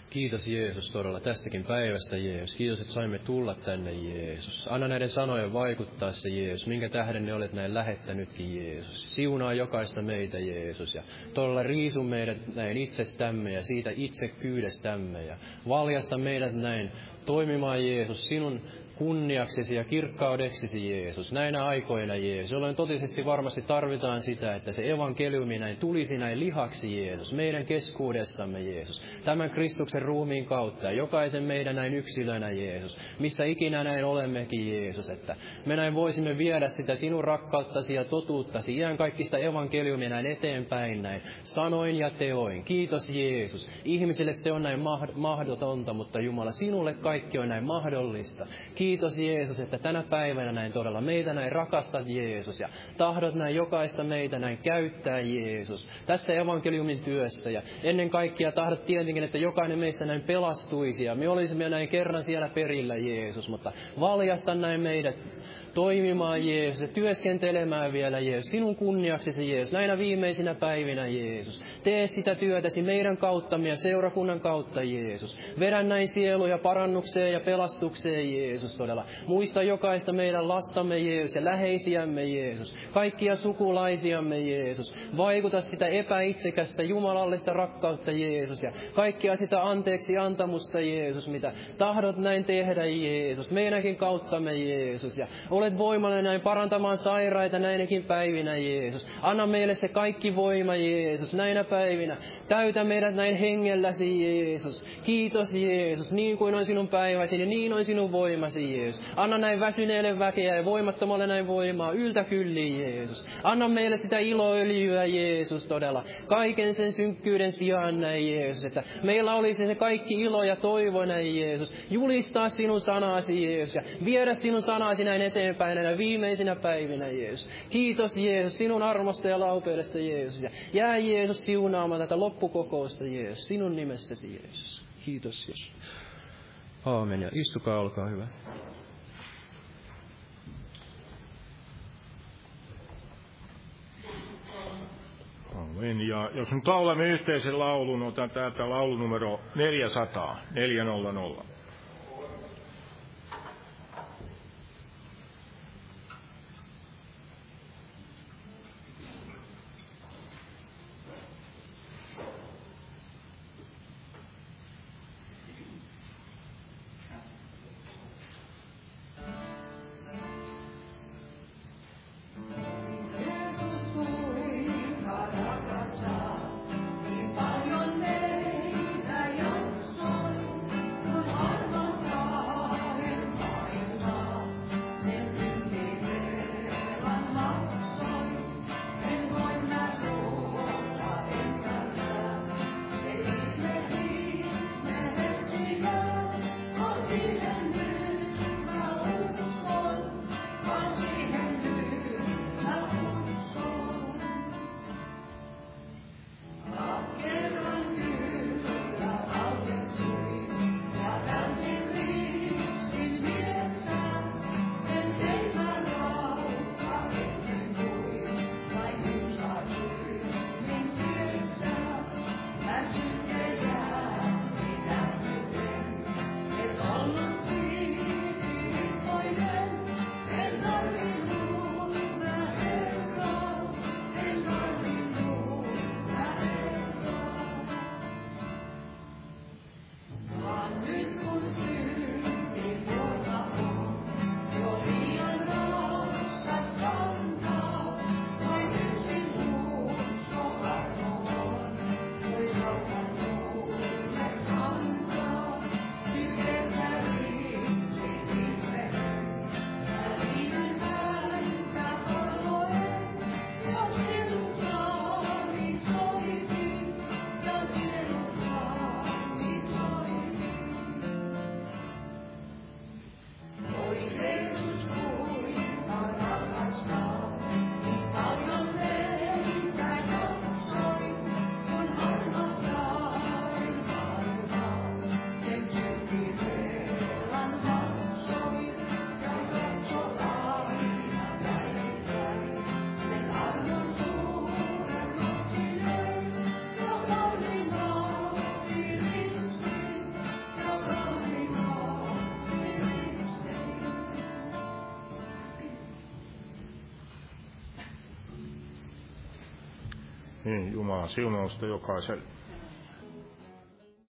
Kiitos Jeesus todella tästäkin päivästä Jeesus. Kiitos, että saimme tulla tänne Jeesus. Anna näiden sanojen vaikuttaa se Jeesus. Minkä tähden ne olet näin lähettänytkin Jeesus. Siunaa jokaista meitä Jeesus. Ja todella riisu meidät näin itsestämme ja siitä itsekyydestämme. Ja valjasta meidät näin toimimaan Jeesus sinun kunniaksesi ja kirkkaudeksesi, Jeesus, näinä aikoina, Jeesus, jolloin totisesti varmasti tarvitaan sitä, että se evankeliumi näin tulisi näin lihaksi, Jeesus, meidän keskuudessamme, Jeesus, tämän Kristuksen ruumiin kautta. Jokaisen meidän näin yksilönä, Jeesus, missä ikinä näin olemmekin, Jeesus, että me näin voisimme viedä sitä sinun rakkauttasi ja totuuttasi, iän kaikista evankeliumia näin eteenpäin näin, sanoin ja teoin. Kiitos Jeesus. Ihmisille se on näin mahdotonta, mutta Jumala, sinulle kaikki on näin mahdollista. Kiitos Jeesus, että tänä päivänä näin todella meitä näin rakastat Jeesus ja tahdot näin jokaista meitä näin käyttää Jeesus. Tässä evankeliumin työstä ja ennen kaikkea tahdot tietenkin, että jokainen meistä näin pelastuisi ja me olisimme näin kerran siellä perillä Jeesus, mutta valjasta näin meidät toimimaan Jeesus ja työskentelemään vielä Jeesus, sinun kunniaksesi Jeesus, näinä viimeisinä päivinä Jeesus. Tee sitä työtäsi meidän kauttamme ja seurakunnan kautta Jeesus. Vedä näin sieluja parannukseen ja pelastukseen Jeesus todella. Muista jokaista meidän lastamme Jeesus ja läheisiämme Jeesus. Kaikkia sukulaisiamme Jeesus. Vaikuta sitä epäitsekästä jumalallista rakkautta Jeesus ja kaikkia sitä anteeksi antamusta Jeesus, mitä tahdot näin tehdä Jeesus. Meidänkin kauttamme Jeesus ja ole olet voimallinen näin parantamaan sairaita näinäkin päivinä, Jeesus. Anna meille se kaikki voima, Jeesus, näinä päivinä. Täytä meidät näin hengelläsi, Jeesus. Kiitos, Jeesus. Niin kuin on sinun päiväsi, niin, niin on sinun voimasi, Jeesus. Anna näin väsyneelle väkeä ja voimattomalle näin voimaa. Yltä kylliin, Jeesus. Anna meille sitä iloöljyä, Jeesus, todella. Kaiken sen synkkyyden sijaan, näin, Jeesus. Että meillä olisi se kaikki ilo ja toivo, näin, Jeesus. Julistaa sinun sanasi, Jeesus. Ja viedä sinun sanasi näin eteenpäin eteenpäin näinä viimeisinä päivinä, Jeesus. Kiitos Jeesus sinun armosta ja laupeudesta, Jeesus. Ja jää Jeesus siunaamaan tätä loppukokousta, Jeesus, sinun nimessäsi, Jeesus. Kiitos, Jeesus. Aamen. Ja istukaa, olkaa hyvä. Amen. Ja jos nyt laulamme yhteisen laulun, otan täältä laulunumero 400, 400. Niin, Jumalan siunausta jokaiselle.